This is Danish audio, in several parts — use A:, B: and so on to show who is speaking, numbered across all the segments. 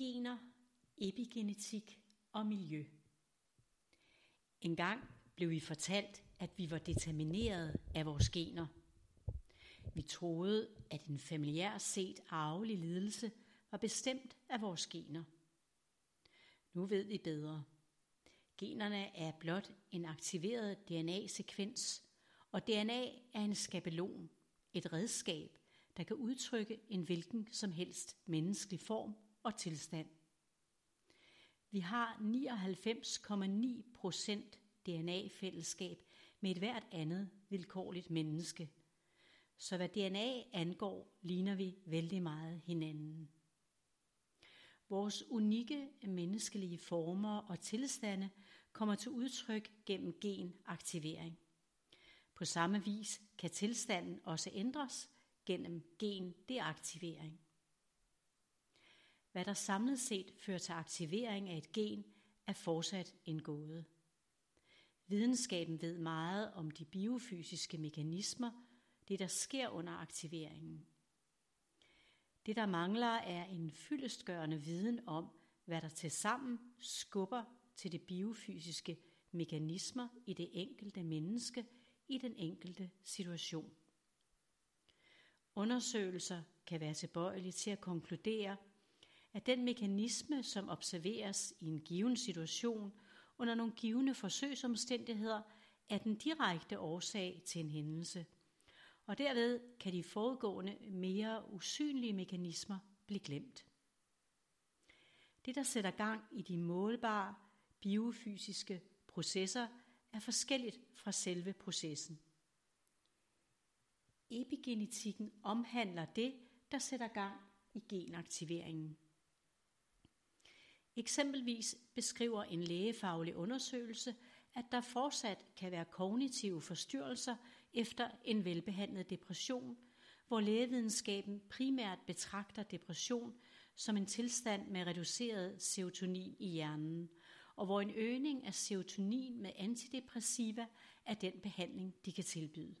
A: gener, epigenetik og miljø. Engang blev vi fortalt, at vi var determineret af vores gener. Vi troede, at en familiær set arvelig lidelse var bestemt af vores gener. Nu ved vi bedre. Generne er blot en aktiveret DNA-sekvens, og DNA er en skabelon, et redskab, der kan udtrykke en hvilken som helst menneskelig form og tilstand. Vi har 99,9 procent DNA-fællesskab med et hvert andet vilkårligt menneske. Så hvad DNA angår, ligner vi vældig meget hinanden. Vores unikke menneskelige former og tilstande kommer til udtryk gennem genaktivering. På samme vis kan tilstanden også ændres gennem gendeaktivering. Hvad der samlet set fører til aktivering af et gen, er fortsat en gåde. Videnskaben ved meget om de biofysiske mekanismer, det der sker under aktiveringen. Det der mangler er en fyldestgørende viden om, hvad der til sammen skubber til det biofysiske mekanismer i det enkelte menneske i den enkelte situation. Undersøgelser kan være tilbøjelige til at konkludere, at den mekanisme, som observeres i en given situation under nogle givende forsøgsomstændigheder, er den direkte årsag til en hændelse. Og derved kan de foregående mere usynlige mekanismer blive glemt. Det, der sætter gang i de målbare biofysiske processer, er forskelligt fra selve processen. Epigenetikken omhandler det, der sætter gang i genaktiveringen. Eksempelvis beskriver en lægefaglig undersøgelse, at der fortsat kan være kognitive forstyrrelser efter en velbehandlet depression, hvor lægevidenskaben primært betragter depression som en tilstand med reduceret serotonin i hjernen, og hvor en øgning af serotonin med antidepressiva er den behandling, de kan tilbyde.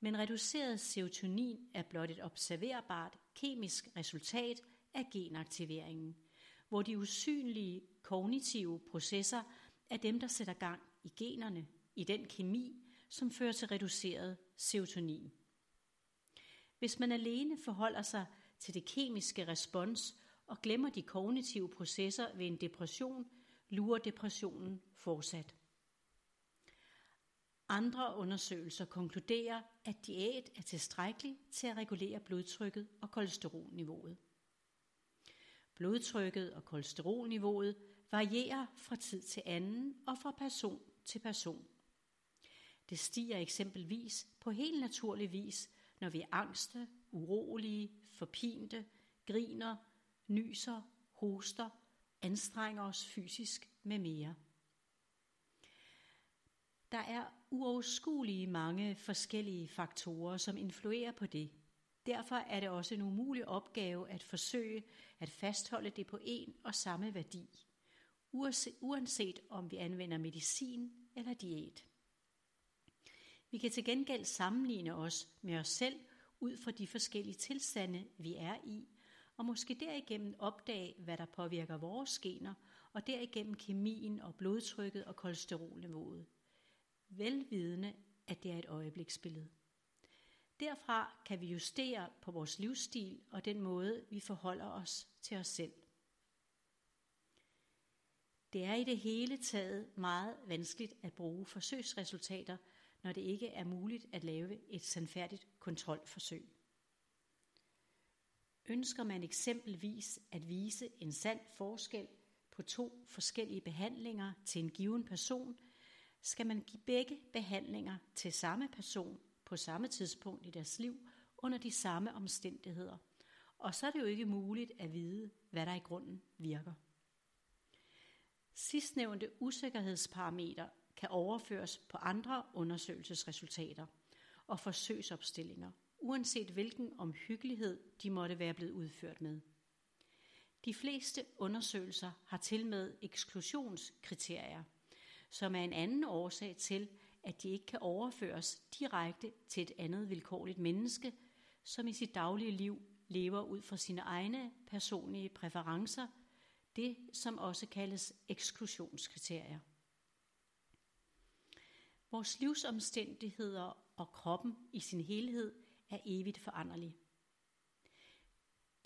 A: Men reduceret serotonin er blot et observerbart kemisk resultat af genaktiveringen, hvor de usynlige kognitive processer er dem, der sætter gang i generne, i den kemi, som fører til reduceret serotonin. Hvis man alene forholder sig til det kemiske respons og glemmer de kognitive processer ved en depression, lurer depressionen fortsat. Andre undersøgelser konkluderer, at diæt er tilstrækkelig til at regulere blodtrykket og kolesterolniveauet. Blodtrykket og kolesterolniveauet varierer fra tid til anden og fra person til person. Det stiger eksempelvis på helt naturlig vis, når vi er angste, urolige, forpinte, griner, nyser, hoster, anstrenger os fysisk med mere. Der er uoverskuelige mange forskellige faktorer, som influerer på det. Derfor er det også en umulig opgave at forsøge at fastholde det på en og samme værdi, uanset om vi anvender medicin eller diæt. Vi kan til gengæld sammenligne os med os selv ud fra de forskellige tilstande, vi er i, og måske derigennem opdage, hvad der påvirker vores gener, og derigennem kemien og blodtrykket og kolesterolniveauet. Velvidende, at det er et øjebliksbillede. Derfra kan vi justere på vores livsstil og den måde, vi forholder os til os selv. Det er i det hele taget meget vanskeligt at bruge forsøgsresultater, når det ikke er muligt at lave et sandfærdigt kontrolforsøg. Ønsker man eksempelvis at vise en sand forskel på to forskellige behandlinger til en given person, skal man give begge behandlinger til samme person på samme tidspunkt i deres liv under de samme omstændigheder. Og så er det jo ikke muligt at vide, hvad der i grunden virker. Sidstnævnte usikkerhedsparameter kan overføres på andre undersøgelsesresultater og forsøgsopstillinger, uanset hvilken omhyggelighed de måtte være blevet udført med. De fleste undersøgelser har til med eksklusionskriterier, som er en anden årsag til, at de ikke kan overføres direkte til et andet vilkårligt menneske, som i sit daglige liv lever ud fra sine egne personlige præferencer, det som også kaldes eksklusionskriterier. Vores livsomstændigheder og kroppen i sin helhed er evigt foranderlig.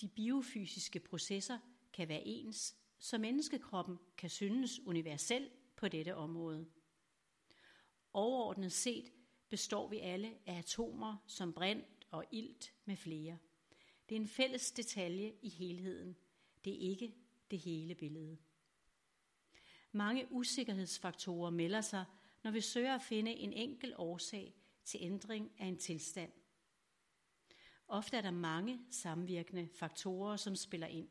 A: De biofysiske processer kan være ens, så menneskekroppen kan synes universel på dette område. Overordnet set består vi alle af atomer som brint og ilt med flere. Det er en fælles detalje i helheden. Det er ikke det hele billede. Mange usikkerhedsfaktorer melder sig, når vi søger at finde en enkel årsag til ændring af en tilstand. Ofte er der mange samvirkende faktorer, som spiller ind.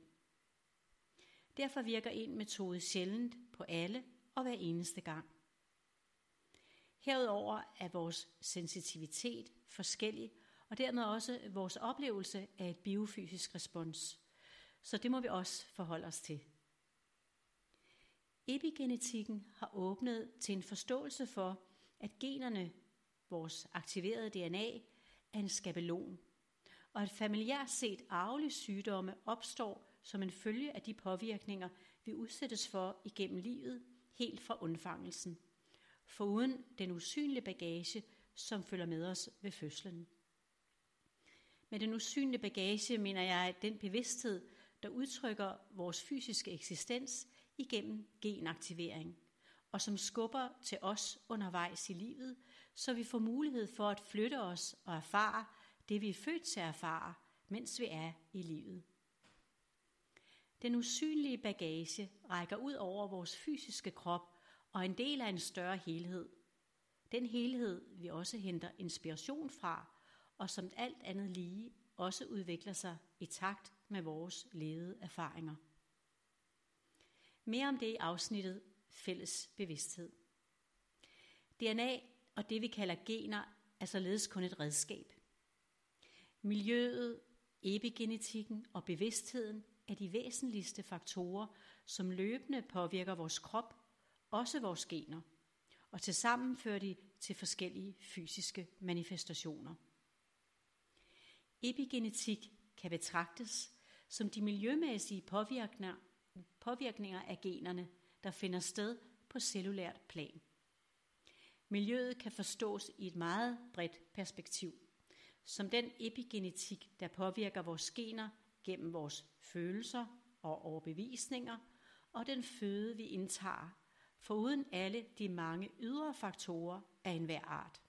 A: Derfor virker en metode sjældent på alle og hver eneste gang. Herudover er vores sensitivitet forskellig, og dermed også vores oplevelse af et biofysisk respons. Så det må vi også forholde os til. Epigenetikken har åbnet til en forståelse for, at generne, vores aktiverede DNA, er en skabelon, og at familiært set arvelige sygdomme opstår som en følge af de påvirkninger, vi udsættes for igennem livet, helt fra undfangelsen, foruden den usynlige bagage, som følger med os ved fødslen. Med den usynlige bagage mener jeg den bevidsthed, der udtrykker vores fysiske eksistens igennem genaktivering, og som skubber til os undervejs i livet, så vi får mulighed for at flytte os og erfare det, vi er født til at erfare, mens vi er i livet. Den usynlige bagage rækker ud over vores fysiske krop og en del af en større helhed. Den helhed, vi også henter inspiration fra, og som alt andet lige også udvikler sig i takt med vores levede erfaringer. Mere om det i afsnittet Fælles bevidsthed. DNA og det vi kalder gener er således kun et redskab. Miljøet, epigenetikken og bevidstheden er de væsentligste faktorer, som løbende påvirker vores krop, også vores gener, og tilsammen fører de til forskellige fysiske manifestationer. Epigenetik kan betragtes som de miljømæssige påvirkninger, påvirkninger af generne, der finder sted på cellulært plan. Miljøet kan forstås i et meget bredt perspektiv, som den epigenetik, der påvirker vores gener gennem vores følelser og overbevisninger, og den føde, vi indtager, foruden alle de mange ydre faktorer af enhver art.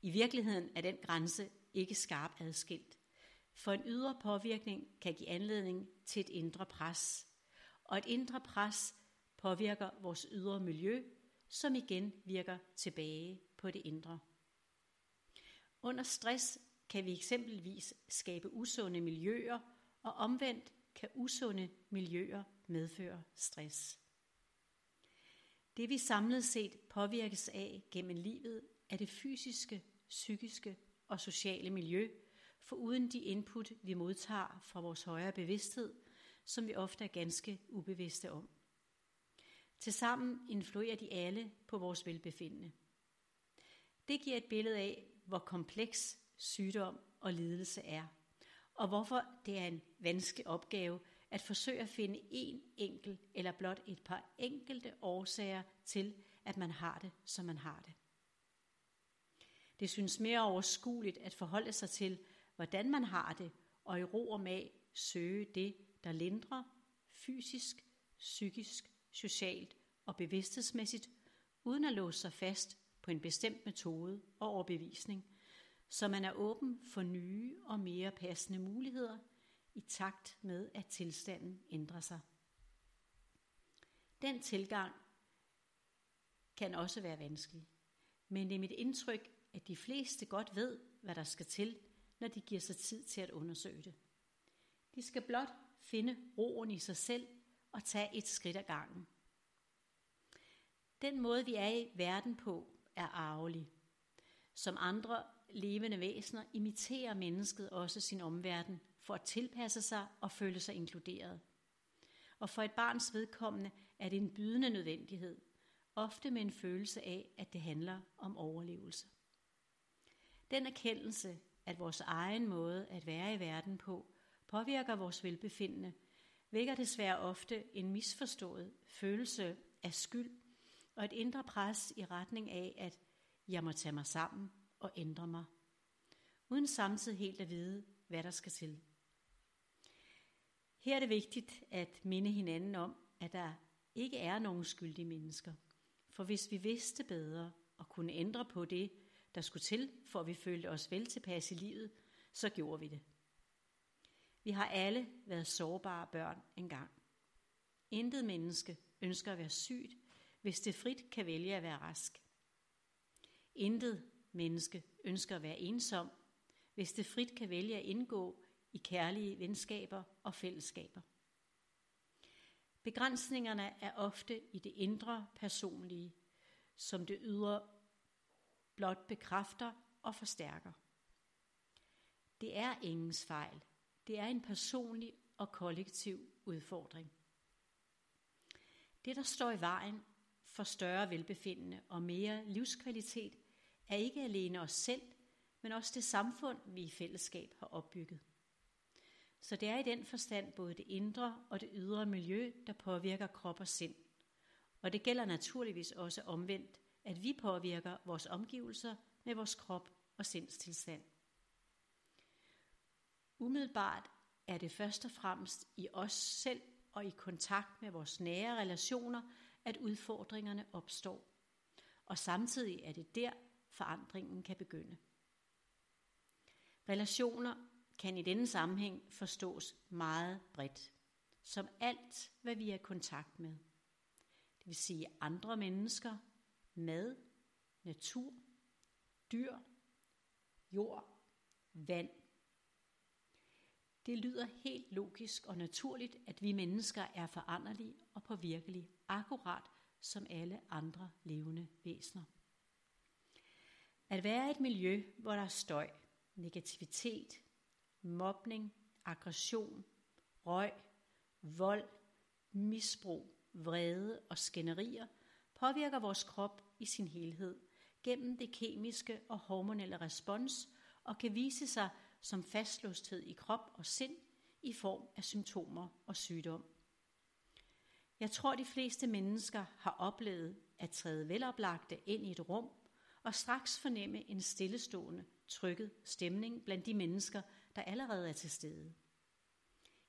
A: I virkeligheden er den grænse ikke skarpt adskilt, for en ydre påvirkning kan give anledning til et indre pres, og et indre pres påvirker vores ydre miljø, som igen virker tilbage på det indre. Under stress kan vi eksempelvis skabe usunde miljøer, og omvendt kan usunde miljøer medføre stress. Det vi samlet set påvirkes af gennem livet, er det fysiske, psykiske og sociale miljø, for uden de input, vi modtager fra vores højere bevidsthed, som vi ofte er ganske ubevidste om. Tilsammen influerer de alle på vores velbefindende. Det giver et billede af, hvor kompleks sygdom og lidelse er, og hvorfor det er en vanskelig opgave at forsøge at finde en enkelt eller blot et par enkelte årsager til, at man har det, som man har det. Det synes mere overskueligt at forholde sig til, hvordan man har det, og i ro og mag søge det, der lindrer fysisk, psykisk, socialt og bevidsthedsmæssigt, uden at låse sig fast på en bestemt metode og overbevisning, så man er åben for nye og mere passende muligheder i takt med, at tilstanden ændrer sig. Den tilgang kan også være vanskelig, men det er mit indtryk, at de fleste godt ved, hvad der skal til, når de giver sig tid til at undersøge det. De skal blot finde roen i sig selv og tage et skridt ad gangen. Den måde, vi er i verden på, er arvelig. Som andre levende væsener imiterer mennesket også sin omverden for at tilpasse sig og føle sig inkluderet. Og for et barns vedkommende er det en bydende nødvendighed, ofte med en følelse af, at det handler om overlevelse. Den erkendelse at vores egen måde at være i verden på påvirker vores velbefindende, vækker desværre ofte en misforstået følelse af skyld og et indre pres i retning af, at jeg må tage mig sammen og ændre mig, uden samtidig helt at vide, hvad der skal til. Her er det vigtigt at minde hinanden om, at der ikke er nogen skyldige mennesker. For hvis vi vidste bedre og kunne ændre på det, der skulle til, for at vi følte os vel tilpas i livet, så gjorde vi det. Vi har alle været sårbare børn engang. Intet menneske ønsker at være sygt, hvis det frit kan vælge at være rask. Intet menneske ønsker at være ensom, hvis det frit kan vælge at indgå i kærlige venskaber og fællesskaber. Begrænsningerne er ofte i det indre personlige, som det ydre blot bekræfter og forstærker. Det er ingens fejl. Det er en personlig og kollektiv udfordring. Det, der står i vejen for større velbefindende og mere livskvalitet, er ikke alene os selv, men også det samfund, vi i fællesskab har opbygget. Så det er i den forstand både det indre og det ydre miljø, der påvirker krop og sind. Og det gælder naturligvis også omvendt, at vi påvirker vores omgivelser med vores krop og sindstilstand. Umiddelbart er det først og fremmest i os selv og i kontakt med vores nære relationer, at udfordringerne opstår. Og samtidig er det der, forandringen kan begynde. Relationer kan i denne sammenhæng forstås meget bredt, som alt, hvad vi er i kontakt med. Det vil sige andre mennesker, mad, natur, dyr, jord, vand. Det lyder helt logisk og naturligt, at vi mennesker er foranderlige og påvirkelige, akkurat som alle andre levende væsener. At være i et miljø, hvor der er støj, negativitet, mobning, aggression, røg, vold, misbrug, vrede og skænderier påvirker vores krop i sin helhed gennem det kemiske og hormonelle respons og kan vise sig som fastlåsthed i krop og sind i form af symptomer og sygdom. Jeg tror, de fleste mennesker har oplevet at træde veloplagte ind i et rum og straks fornemme en stillestående, trykket stemning blandt de mennesker, der allerede er til stede.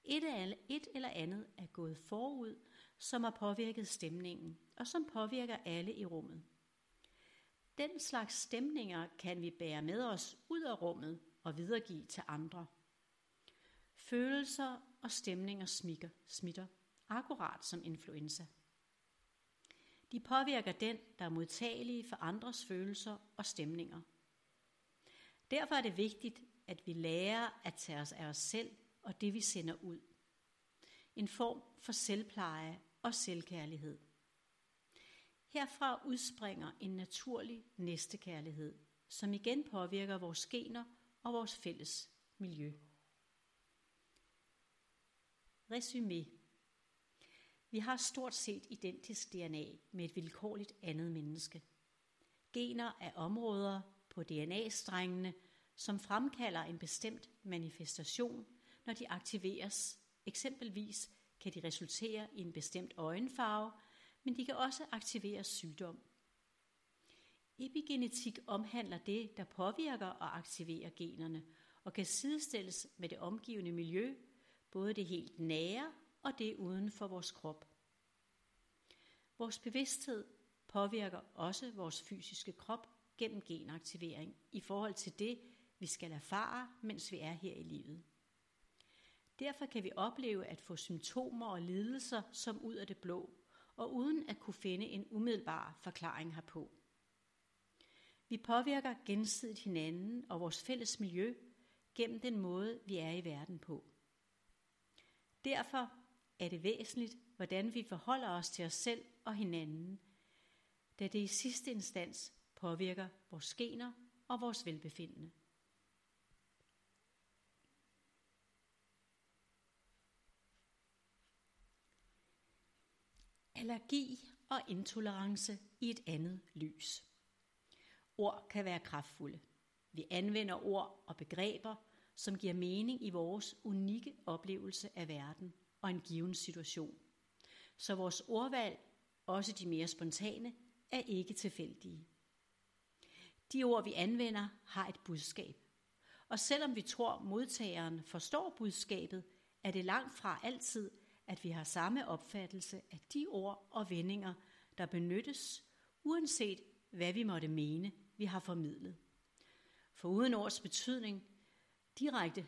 A: Et, et eller andet er gået forud, som har påvirket stemningen, og som påvirker alle i rummet. Den slags stemninger kan vi bære med os ud af rummet og videregive til andre. Følelser og stemninger smikker, smitter akkurat som influenza. De påvirker den, der er modtagelig for andres følelser og stemninger. Derfor er det vigtigt, at vi lærer at tage os af os selv og det, vi sender ud. En form for selvpleje og selvkærlighed. Herfra udspringer en naturlig næstekærlighed, som igen påvirker vores gener og vores fælles miljø. Resumé. Vi har stort set identisk DNA med et vilkårligt andet menneske. Gener er områder på DNA-strengene, som fremkalder en bestemt manifestation, når de aktiveres. Eksempelvis kan de resultere i en bestemt øjenfarve, men de kan også aktivere sygdom. Epigenetik omhandler det, der påvirker og aktiverer generne, og kan sidestilles med det omgivende miljø, både det helt nære og det uden for vores krop. Vores bevidsthed påvirker også vores fysiske krop gennem genaktivering i forhold til det, vi skal erfare, mens vi er her i livet. Derfor kan vi opleve at få symptomer og lidelser som ud af det blå, og uden at kunne finde en umiddelbar forklaring herpå. Vi påvirker gensidigt hinanden og vores fælles miljø gennem den måde, vi er i verden på. Derfor er det væsentligt, hvordan vi forholder os til os selv og hinanden, da det i sidste instans påvirker vores gener og vores velbefindende. Allergi og intolerance i et andet lys. Ord kan være kraftfulde. Vi anvender ord og begreber, som giver mening i vores unikke oplevelse af verden og en given situation. Så vores ordvalg, også de mere spontane, er ikke tilfældige. De ord, vi anvender, har et budskab. Og selvom vi tror, modtageren forstår budskabet, er det langt fra altid, at vi har samme opfattelse af de ord og vendinger, der benyttes, uanset hvad vi måtte mene, vi har formidlet. For uden ords betydning direkte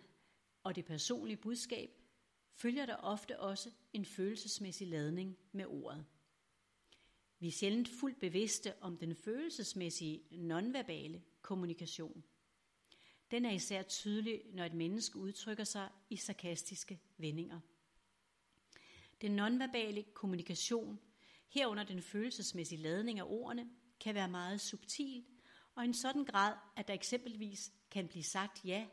A: og det personlige budskab, følger der ofte også en følelsesmæssig ladning med ordet. Vi er sjældent fuldt bevidste om den følelsesmæssige nonverbale kommunikation. Den er især tydelig, når et menneske udtrykker sig i sarkastiske vendinger. Den nonverbale kommunikation, herunder den følelsesmæssige ladning af ordene, kan være meget subtil, og i en sådan grad, at der eksempelvis kan blive sagt ja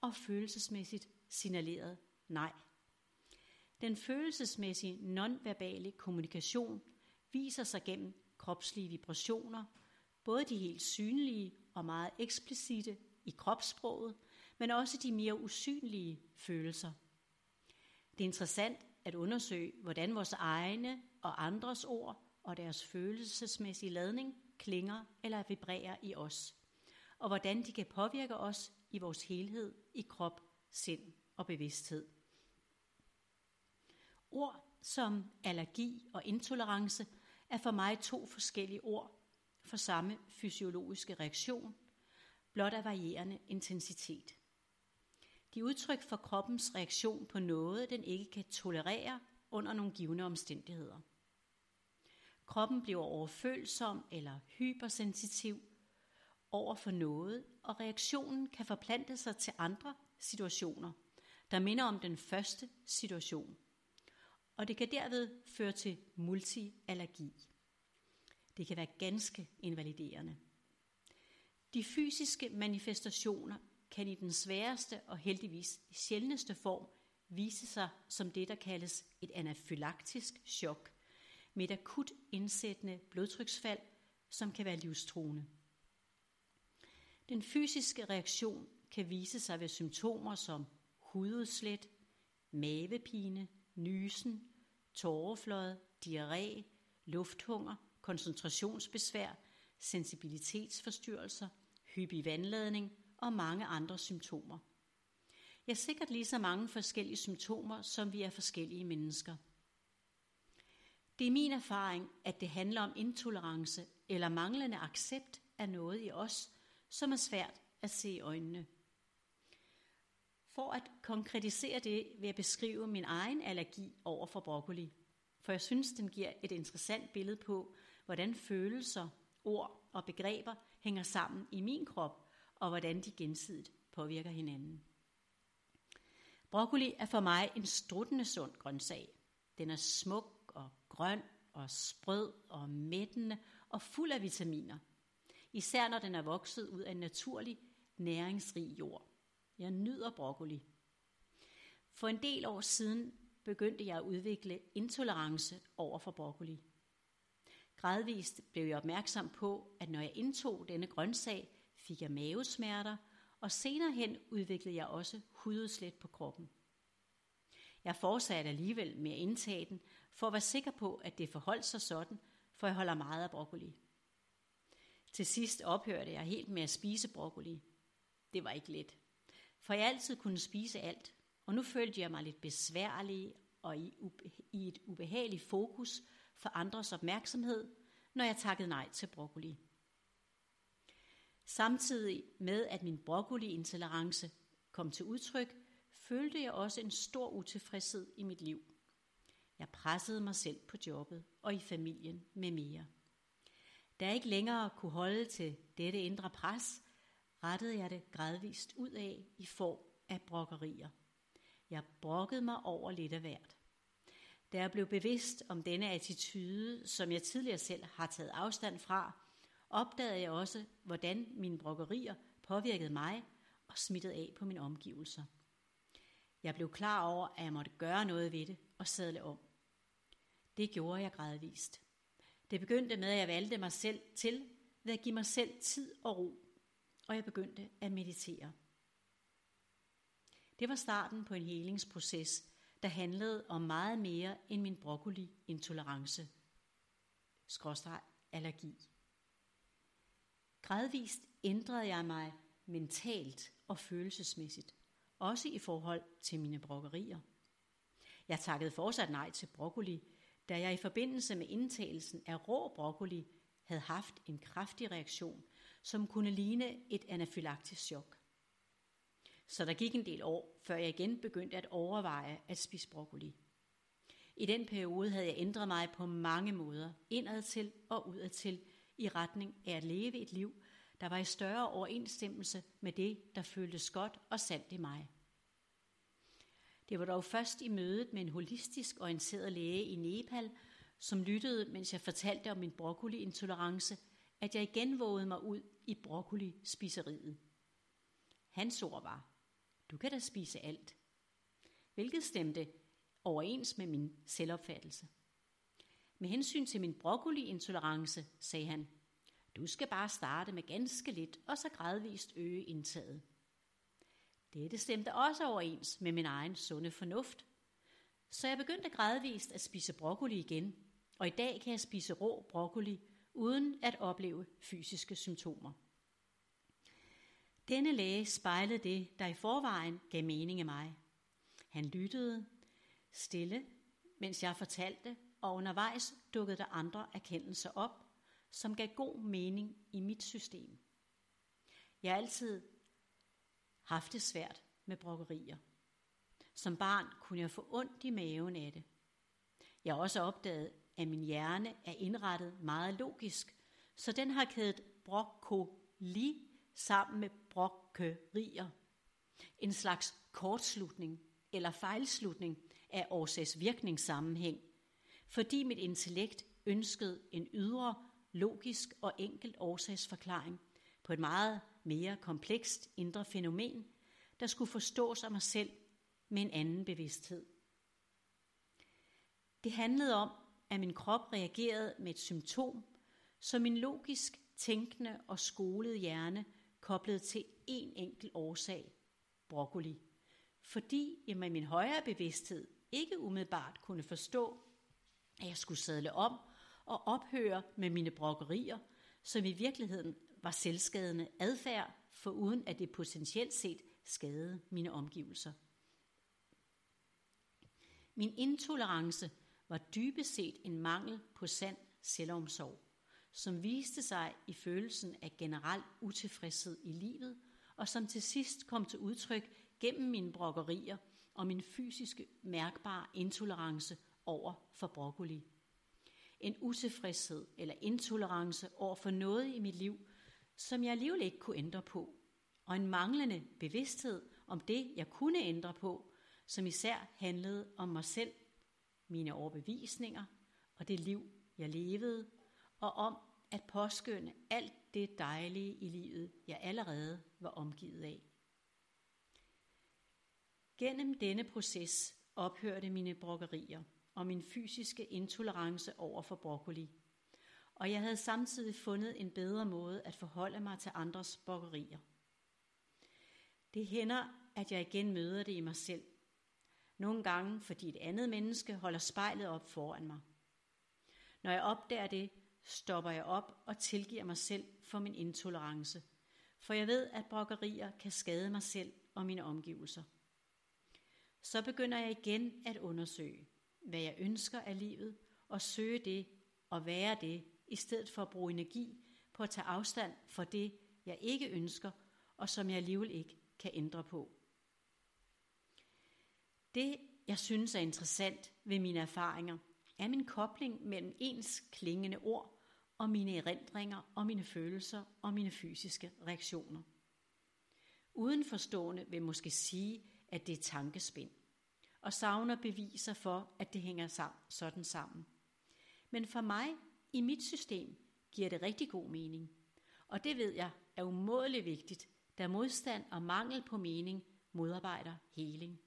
A: og følelsesmæssigt signaleret nej. Den følelsesmæssige nonverbale kommunikation viser sig gennem kropslige vibrationer, både de helt synlige og meget eksplicite i kropssproget, men også de mere usynlige følelser. Det er interessant at undersøge, hvordan vores egne og andres ord og deres følelsesmæssige ladning klinger eller vibrerer i os, og hvordan de kan påvirke os i vores helhed i krop, sind og bevidsthed. Ord som allergi og intolerance er for mig to forskellige ord for samme fysiologiske reaktion, blot af varierende intensitet. De er udtryk for kroppens reaktion på noget, den ikke kan tolerere under nogle givende omstændigheder. Kroppen bliver overfølsom eller hypersensitiv over for noget, og reaktionen kan forplante sig til andre situationer, der minder om den første situation. Og det kan derved føre til multiallergi. Det kan være ganske invaliderende. De fysiske manifestationer kan i den sværeste og heldigvis sjældneste form vise sig som det, der kaldes et anafylaktisk chok, med et akut indsættende blodtryksfald, som kan være livstruende. Den fysiske reaktion kan vise sig ved symptomer som hududslæt, mavepine, nysen, tåreflod, diarré, lufthunger, koncentrationsbesvær, sensibilitetsforstyrrelser, hyppig vandladning og mange andre symptomer. Ja, sikkert lige så mange forskellige symptomer, som vi er forskellige mennesker. Det er min erfaring, at det handler om intolerance eller manglende accept af noget i os, som er svært at se i øjnene. For at konkretisere det, vil jeg beskrive min egen allergi over for broccoli. For jeg synes, den giver et interessant billede på, hvordan følelser, ord og begreber hænger sammen i min krop, og hvordan de gensidigt påvirker hinanden. Broccoli er for mig en struttende sund grøntsag. Den er smuk og grøn og sprød og mættende og fuld af vitaminer – især når den er vokset ud af en naturlig, næringsrig jord. Jeg nyder broccoli. For en del år siden begyndte jeg at udvikle intolerance over for broccoli. Gradvist blev jeg opmærksom på, at når jeg indtog denne grøntsag, fik jeg mavesmerter, og senere hen udviklede jeg også hududslæt på kroppen. Jeg fortsatte alligevel med at indtage den, for at være sikker på, at det forholdt sig sådan, for jeg holder meget af broccoli. Til sidst ophørte jeg helt med at spise broccoli. Det var ikke let, for jeg altid kunne spise alt, og nu følte jeg mig lidt besværlig og i, i et ubehageligt fokus for andres opmærksomhed, når jeg takkede nej til broccoli. Samtidig med, at min broccoli-intolerance kom til udtryk, følte jeg også en stor utilfredshed i mit liv. Jeg pressede mig selv på jobbet og i familien med mere. Da jeg ikke længere kunne holde til dette indre pres, rettede jeg det gradvist ud af i form af brokkerier. Jeg brokkede mig over lidt af hvert. Da jeg blev bevidst om denne attitude, som jeg tidligere selv har taget afstand fra, opdagede jeg også, hvordan mine brokkerier påvirkede mig og smittede af på mine omgivelser. Jeg blev klar over, at jeg måtte gøre noget ved det og sadle om. Det gjorde jeg gradvist. Det begyndte med, at jeg valgte mig selv til ved at give mig selv tid og ro. og jeg begyndte at meditere. Det var starten på en helingsproces, der handlede om meget mere end min broccoli-intolerance. Skråstreg allergi. Gradvist ændrede jeg mig mentalt og følelsesmæssigt, også i forhold til mine brokkerier. Jeg takkede fortsat nej til broccoli, da jeg i forbindelse med indtagelsen af rå broccoli havde haft en kraftig reaktion, som kunne ligne et anafylaktisk chok. Så der gik en del år, før jeg igen begyndte at overveje at spise broccoli. I den periode havde jeg ændret mig på mange måder, indadtil og udadtil, i retning af at leve et liv, der var i større overensstemmelse med det, der føltes godt og sandt i mig. Det var dog først i mødet med en holistisk orienteret læge i Nepal, som lyttede, mens jeg fortalte om min broccoli-intolerance, at jeg igen vågede mig ud i broccoli-spiseriet. Hans ord var, du kan da spise alt. Hvilket stemte overens med min selvopfattelse. Med hensyn til min broccoli-intolerance, sagde han, du skal bare starte med ganske lidt, og så gradvist øge indtaget. Dette stemte også overens med min egen sunde fornuft. Så jeg begyndte gradvist at spise broccoli igen, og i dag kan jeg spise rå broccoli uden at opleve fysiske symptomer. Denne læge spejlede det, der i forvejen gav mening i mig. Han lyttede stille, mens jeg fortalte, og undervejs dukkede der andre erkendelser op, som gav god mening i mit system. Jeg har altid haft det svært med brokkerier. Som barn kunne jeg få ondt i maven af det. Jeg har også opdaget, at min hjerne er indrettet meget logisk, så den har kædet brokkoli sammen med brokkerier. En slags kortslutning eller fejlslutning af årsags-virkningssammenhæng, fordi mit intellekt ønskede en ydre, logisk og enkelt årsagsforklaring på et meget mere komplekst indre fænomen, der skulle forstås af mig selv med en anden bevidsthed. Det handlede om, at min krop reagerede med et symptom, som min logisk tænkende og skolede hjerne koblede til en enkelt årsag, broccoli. Fordi jeg med min højere bevidsthed ikke umiddelbart kunne forstå, at jeg skulle sadle om og ophøre med mine brokkerier, som i virkeligheden var selvskadende adfærd, for uden at det potentielt set skadede mine omgivelser. Min intolerance var dybest set en mangel på sand selvomsorg, som viste sig i følelsen af generel utilfredshed i livet, og som til sidst kom til udtryk gennem mine brokkerier og min fysiske mærkbare intolerance over for broccoli. En utilfredshed eller intolerance over for noget i mit liv, som jeg alligevel ikke kunne ændre på, og en manglende bevidsthed om det, jeg kunne ændre på, som især handlede om mig selv, mine overbevisninger og det liv, jeg levede, og om at påskynde alt det dejlige i livet, jeg allerede var omgivet af. Gennem denne proces ophørte mine brokkerier og min fysiske intolerance over for broccoli. Og jeg havde samtidig fundet en bedre måde at forholde mig til andres brokkerier. Det hænder, at jeg igen møder det i mig selv. Nogle gange, fordi et andet menneske holder spejlet op foran mig. Når jeg opdager det, stopper jeg op og tilgiver mig selv for min intolerance, for jeg ved, at brokkerier kan skade mig selv og mine omgivelser. Så begynder jeg igen at undersøge, hvad jeg ønsker af livet, og søge det og være det, i stedet for at bruge energi på at tage afstand for det, jeg ikke ønsker, og som jeg alligevel ikke kan ændre på. Det, jeg synes er interessant ved mine erfaringer, er min kobling mellem ens klingende ord og mine erindringer og mine følelser og mine fysiske reaktioner. Udenforstående vil måske sige, at det er tankespind, og savner beviser for, at det hænger sammen, sådan sammen. Men for mig, i mit system, giver det rigtig god mening. Og det ved jeg er umådeligt vigtigt, da modstand og mangel på mening modarbejder heling.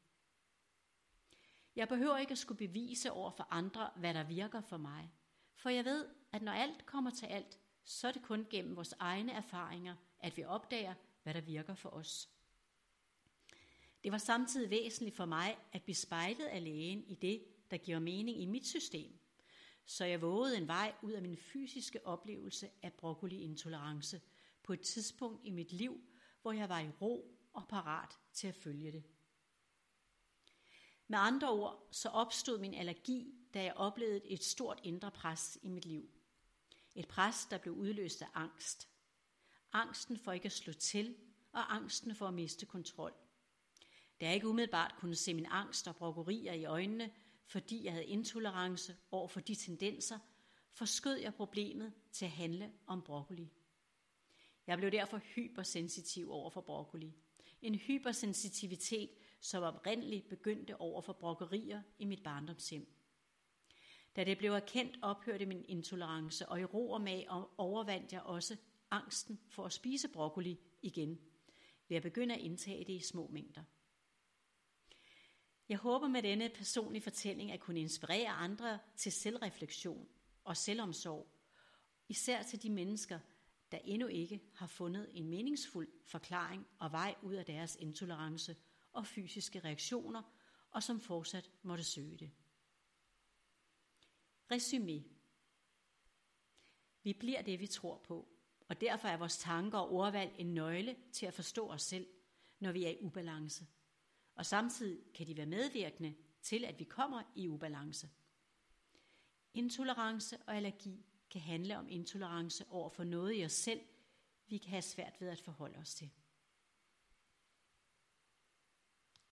A: Jeg behøver ikke at skulle bevise over for andre, hvad der virker for mig. For jeg ved, at når alt kommer til alt, så er det kun gennem vores egne erfaringer, at vi opdager, hvad der virker for os. Det var samtidig væsentligt for mig at blive spejlet af lægen i det, der giver mening i mit system, så jeg vågede en vej ud af min fysiske oplevelse af broccoli-intolerance på et tidspunkt i mit liv, hvor jeg var i ro og parat til at følge det. Med andre ord, så opstod min allergi, da jeg oplevede et stort indre pres i mit liv. Et pres, der blev udløst af angst. Angsten for ikke at slå til, og angsten for at miste kontrol. Da jeg ikke umiddelbart kunne se min angst og brokkerier i øjnene, fordi jeg havde intolerance over for de tendenser, forskød jeg problemet til at handle om broccoli. Jeg blev derfor hypersensitiv over for broccoli. En hypersensitivitet, som oprindeligt begyndte over for brokkerier i mit barndomshjem. Da det blev erkendt, ophørte min intolerance, og i ro og mag overvandt jeg også angsten for at spise broccoli igen, ved at begynde at indtage det i små mængder. Jeg håber med denne personlige fortælling at kunne inspirere andre til selvreflektion og selvomsorg, især til de mennesker, der endnu ikke har fundet en meningsfuld forklaring og vej ud af deres intolerance og fysiske reaktioner, og som fortsat måtte søge det. Resumé. Vi bliver det, vi tror på, og derfor er vores tanker og ordvalg en nøgle til at forstå os selv, når vi er i ubalance. Og samtidig kan de være medvirkende til, at vi kommer i ubalance. Intolerance og allergi kan handle om intolerance over for noget i os selv, vi kan have svært ved at forholde os til.